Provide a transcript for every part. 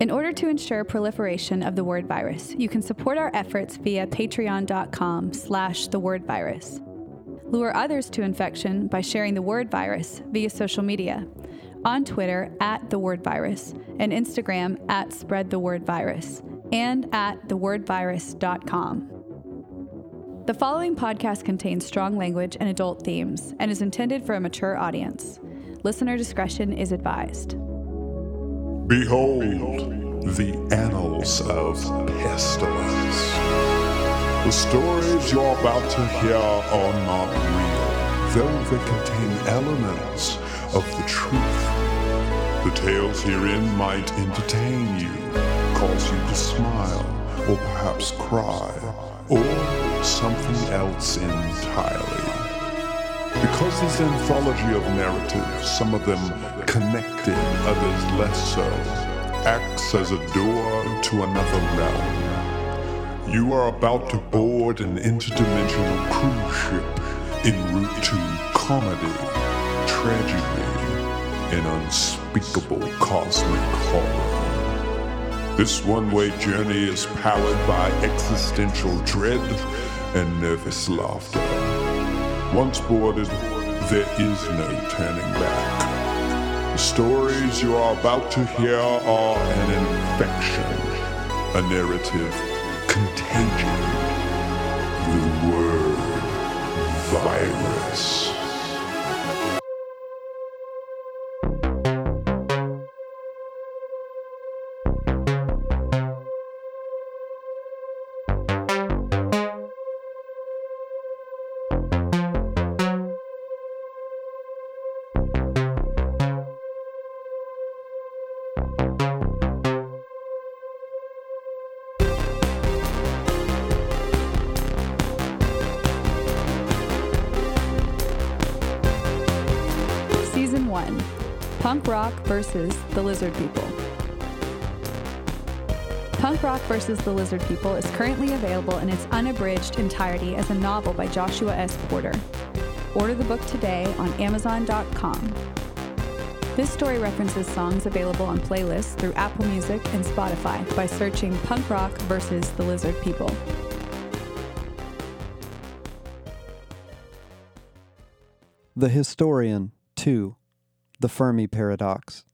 In order to ensure proliferation of the word virus, you can support our efforts via patreon.com slash the word virus. Lure others to infection by sharing the word virus via social media, on Twitter at the word virus, and Instagram at spread the word virus, and at thewordvirus.com. The following podcast contains strong language and adult themes and is intended for a mature audience. Listener discretion is advised. Behold the annals of pestilence. The stories you're about to hear are not real, though they contain elements of the truth. The tales herein might entertain you, cause you to smile, or perhaps cry, or something else entirely. Because this anthology of narratives, some of them connected, others less so, acts as a door to another realm. You are about to board an interdimensional cruise ship en route to comedy, tragedy, and unspeakable cosmic horror. This one way journey is powered by existential dread and nervous laughter. Once boarded, there is no turning back. The stories you are about to hear are an infection, a narrative contagion. The word virus. 1 Punk Rock versus the Lizard People. Punk Rock versus the Lizard People is currently available in its unabridged entirety as a novel by Joshua S. Porter. Order the book today on Amazon.com. This story references songs available on playlists through Apple Music and Spotify by searching Punk Rock versus the Lizard People. The Historian 2 The Fermi Paradox.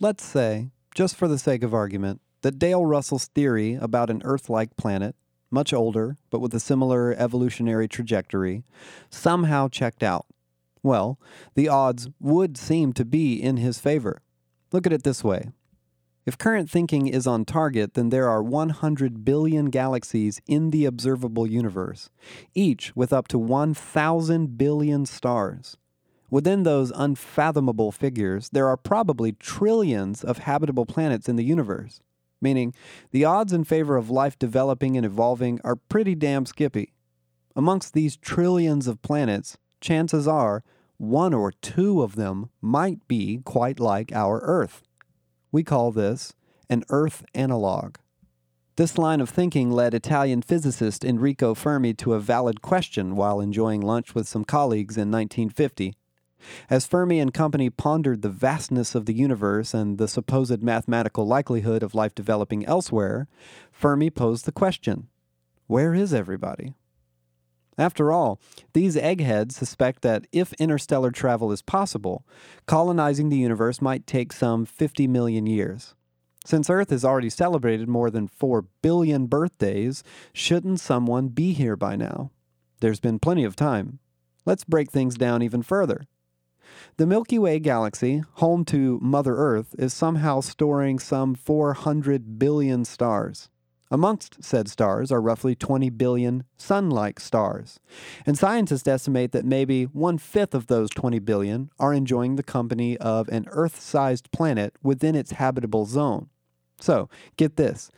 Let's say, just for the sake of argument, that Dale Russell's theory about an Earth like planet, much older but with a similar evolutionary trajectory, somehow checked out. Well, the odds would seem to be in his favor. Look at it this way. If current thinking is on target, then there are 100 billion galaxies in the observable universe, each with up to 1,000 billion stars. Within those unfathomable figures, there are probably trillions of habitable planets in the universe, meaning the odds in favor of life developing and evolving are pretty damn skippy. Amongst these trillions of planets, chances are one or two of them might be quite like our Earth. We call this an Earth analog. This line of thinking led Italian physicist Enrico Fermi to a valid question while enjoying lunch with some colleagues in 1950. As Fermi and company pondered the vastness of the universe and the supposed mathematical likelihood of life developing elsewhere, Fermi posed the question Where is everybody? After all, these eggheads suspect that if interstellar travel is possible, colonizing the universe might take some 50 million years. Since Earth has already celebrated more than 4 billion birthdays, shouldn't someone be here by now? There's been plenty of time. Let's break things down even further. The Milky Way galaxy, home to Mother Earth, is somehow storing some 400 billion stars. Amongst said stars are roughly 20 billion sun like stars. And scientists estimate that maybe one fifth of those 20 billion are enjoying the company of an Earth sized planet within its habitable zone. So, get this.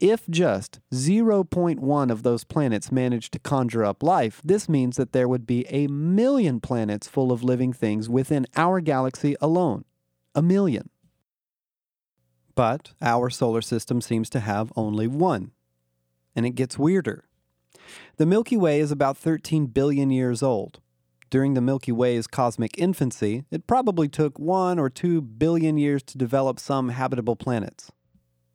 If just 0.1 of those planets managed to conjure up life, this means that there would be a million planets full of living things within our galaxy alone. A million. But our solar system seems to have only one. And it gets weirder. The Milky Way is about 13 billion years old. During the Milky Way's cosmic infancy, it probably took one or two billion years to develop some habitable planets.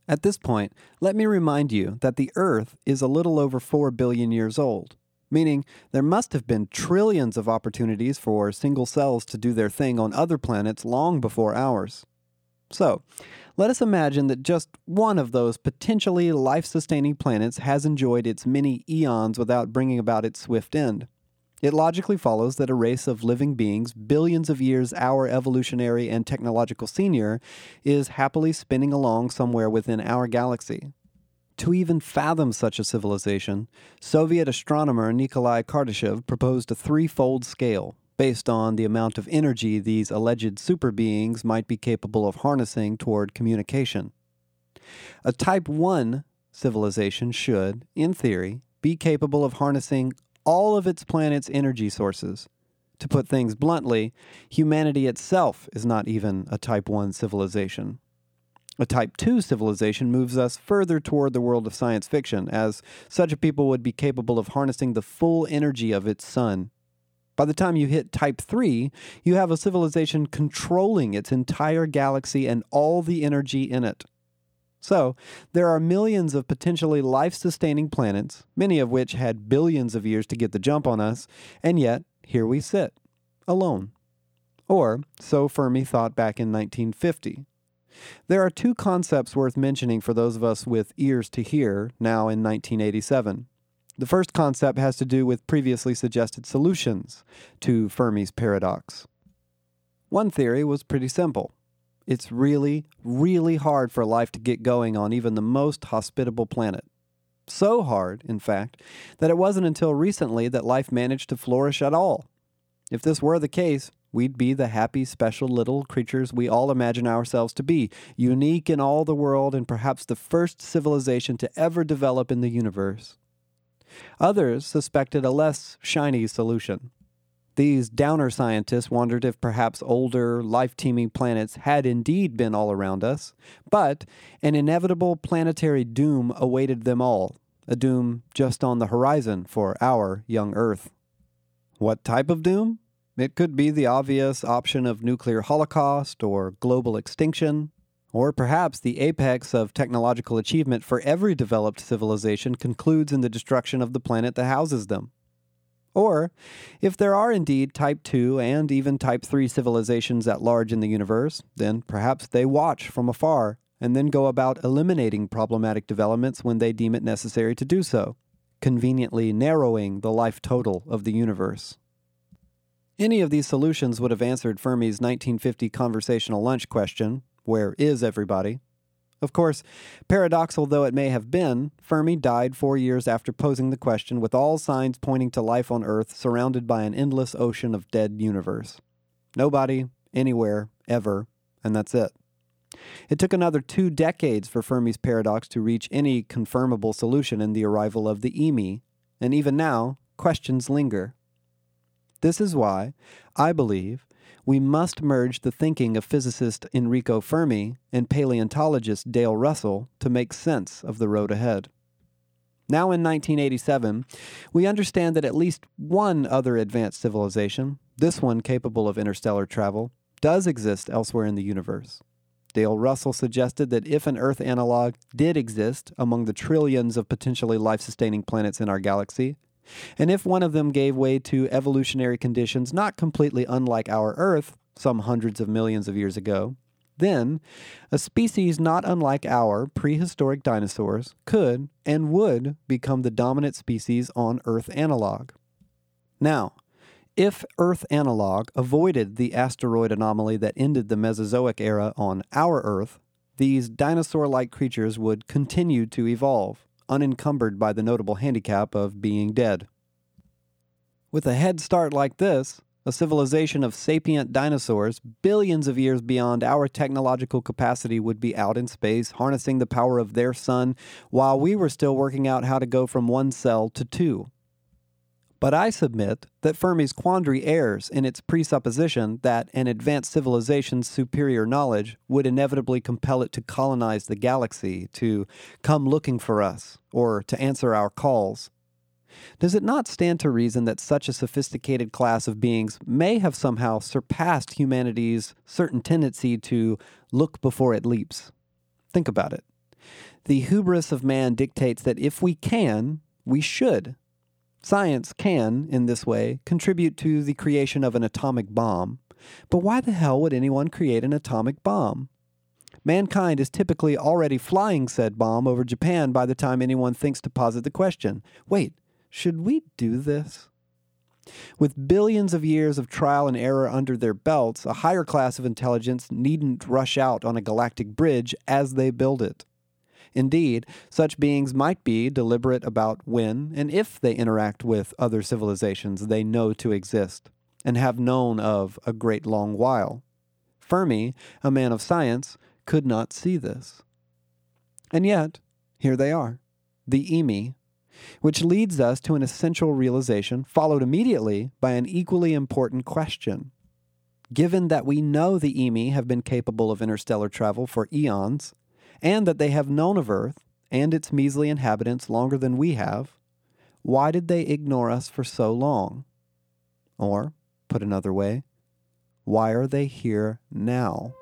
At this point, let me remind you that the Earth is a little over 4 billion years old, meaning there must have been trillions of opportunities for single cells to do their thing on other planets long before ours. So, let us imagine that just one of those potentially life sustaining planets has enjoyed its many eons without bringing about its swift end. It logically follows that a race of living beings, billions of years our evolutionary and technological senior, is happily spinning along somewhere within our galaxy. To even fathom such a civilization, Soviet astronomer Nikolai Kardashev proposed a threefold scale based on the amount of energy these alleged super beings might be capable of harnessing toward communication. A Type 1 civilization should, in theory, be capable of harnessing all of its planet's energy sources. To put things bluntly, humanity itself is not even a Type 1 civilization. A Type 2 civilization moves us further toward the world of science fiction, as such a people would be capable of harnessing the full energy of its sun. By the time you hit Type 3, you have a civilization controlling its entire galaxy and all the energy in it. So, there are millions of potentially life sustaining planets, many of which had billions of years to get the jump on us, and yet here we sit, alone. Or, so Fermi thought back in 1950. There are two concepts worth mentioning for those of us with ears to hear now in 1987. The first concept has to do with previously suggested solutions to Fermi's paradox. One theory was pretty simple it's really, really hard for life to get going on even the most hospitable planet. So hard, in fact, that it wasn't until recently that life managed to flourish at all. If this were the case, we'd be the happy, special little creatures we all imagine ourselves to be, unique in all the world and perhaps the first civilization to ever develop in the universe. Others suspected a less shiny solution. These downer scientists wondered if perhaps older, life teeming planets had indeed been all around us, but an inevitable planetary doom awaited them all, a doom just on the horizon for our young Earth. What type of doom? It could be the obvious option of nuclear holocaust or global extinction, or perhaps the apex of technological achievement for every developed civilization concludes in the destruction of the planet that houses them. Or, if there are indeed Type 2 and even Type 3 civilizations at large in the universe, then perhaps they watch from afar and then go about eliminating problematic developments when they deem it necessary to do so, conveniently narrowing the life total of the universe. Any of these solutions would have answered Fermi's 1950 conversational lunch question where is everybody? Of course, paradoxical though it may have been, Fermi died four years after posing the question with all signs pointing to life on Earth surrounded by an endless ocean of dead universe. Nobody, anywhere, ever, and that's it. It took another two decades for Fermi's paradox to reach any confirmable solution in the arrival of the EMI, and even now, questions linger. This is why, I believe, we must merge the thinking of physicist Enrico Fermi and paleontologist Dale Russell to make sense of the road ahead. Now in 1987, we understand that at least one other advanced civilization, this one capable of interstellar travel, does exist elsewhere in the universe. Dale Russell suggested that if an Earth analog did exist among the trillions of potentially life sustaining planets in our galaxy, and if one of them gave way to evolutionary conditions not completely unlike our Earth some hundreds of millions of years ago, then a species not unlike our prehistoric dinosaurs could and would become the dominant species on Earth analog. Now, if Earth analog avoided the asteroid anomaly that ended the Mesozoic era on our Earth, these dinosaur like creatures would continue to evolve unencumbered by the notable handicap of being dead. With a head start like this, a civilization of sapient dinosaurs billions of years beyond our technological capacity would be out in space harnessing the power of their sun while we were still working out how to go from one cell to two. But I submit that Fermi's quandary errs in its presupposition that an advanced civilization's superior knowledge would inevitably compel it to colonize the galaxy, to come looking for us, or to answer our calls. Does it not stand to reason that such a sophisticated class of beings may have somehow surpassed humanity's certain tendency to look before it leaps? Think about it. The hubris of man dictates that if we can, we should. Science can, in this way, contribute to the creation of an atomic bomb. But why the hell would anyone create an atomic bomb? Mankind is typically already flying said bomb over Japan by the time anyone thinks to posit the question wait, should we do this? With billions of years of trial and error under their belts, a higher class of intelligence needn't rush out on a galactic bridge as they build it. Indeed, such beings might be deliberate about when and if they interact with other civilizations they know to exist and have known of a great long while. Fermi, a man of science, could not see this. And yet, here they are, the Emi, which leads us to an essential realization, followed immediately by an equally important question. Given that we know the Emi have been capable of interstellar travel for eons, and that they have known of Earth and its measly inhabitants longer than we have, why did they ignore us for so long? Or, put another way, why are they here now?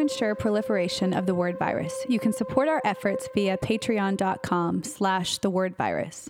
Ensure proliferation of the word virus, you can support our efforts via patreon.com slash the word virus.